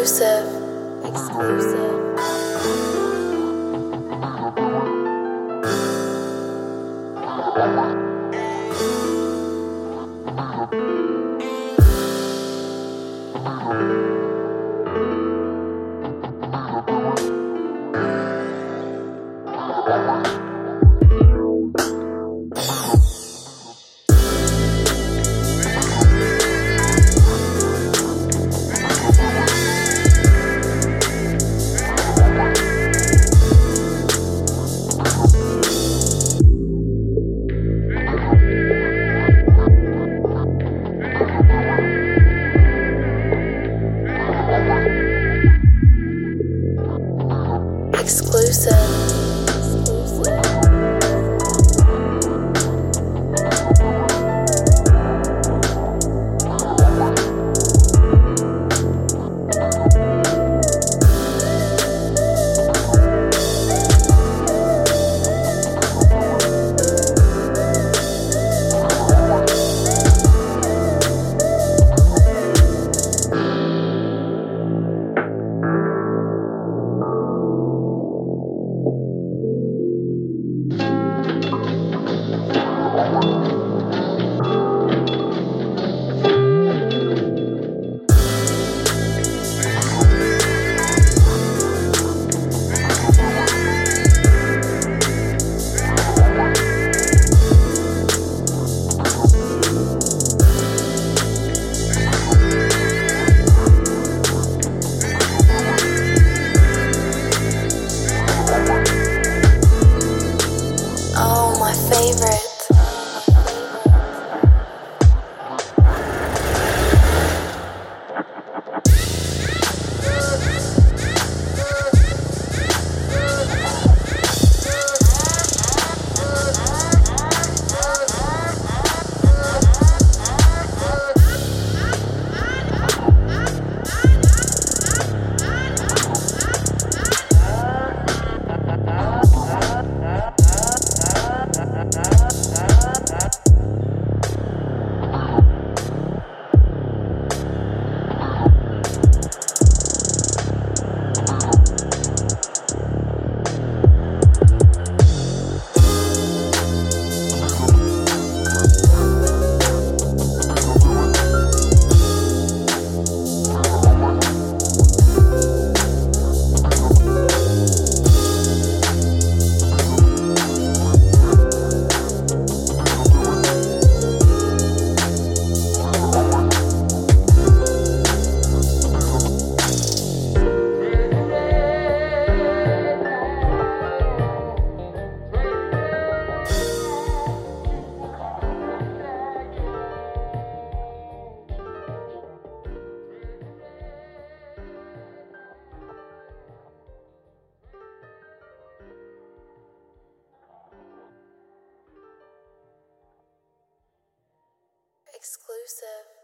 Exclusive. Exclusive. Oh, favorite. Exclusive.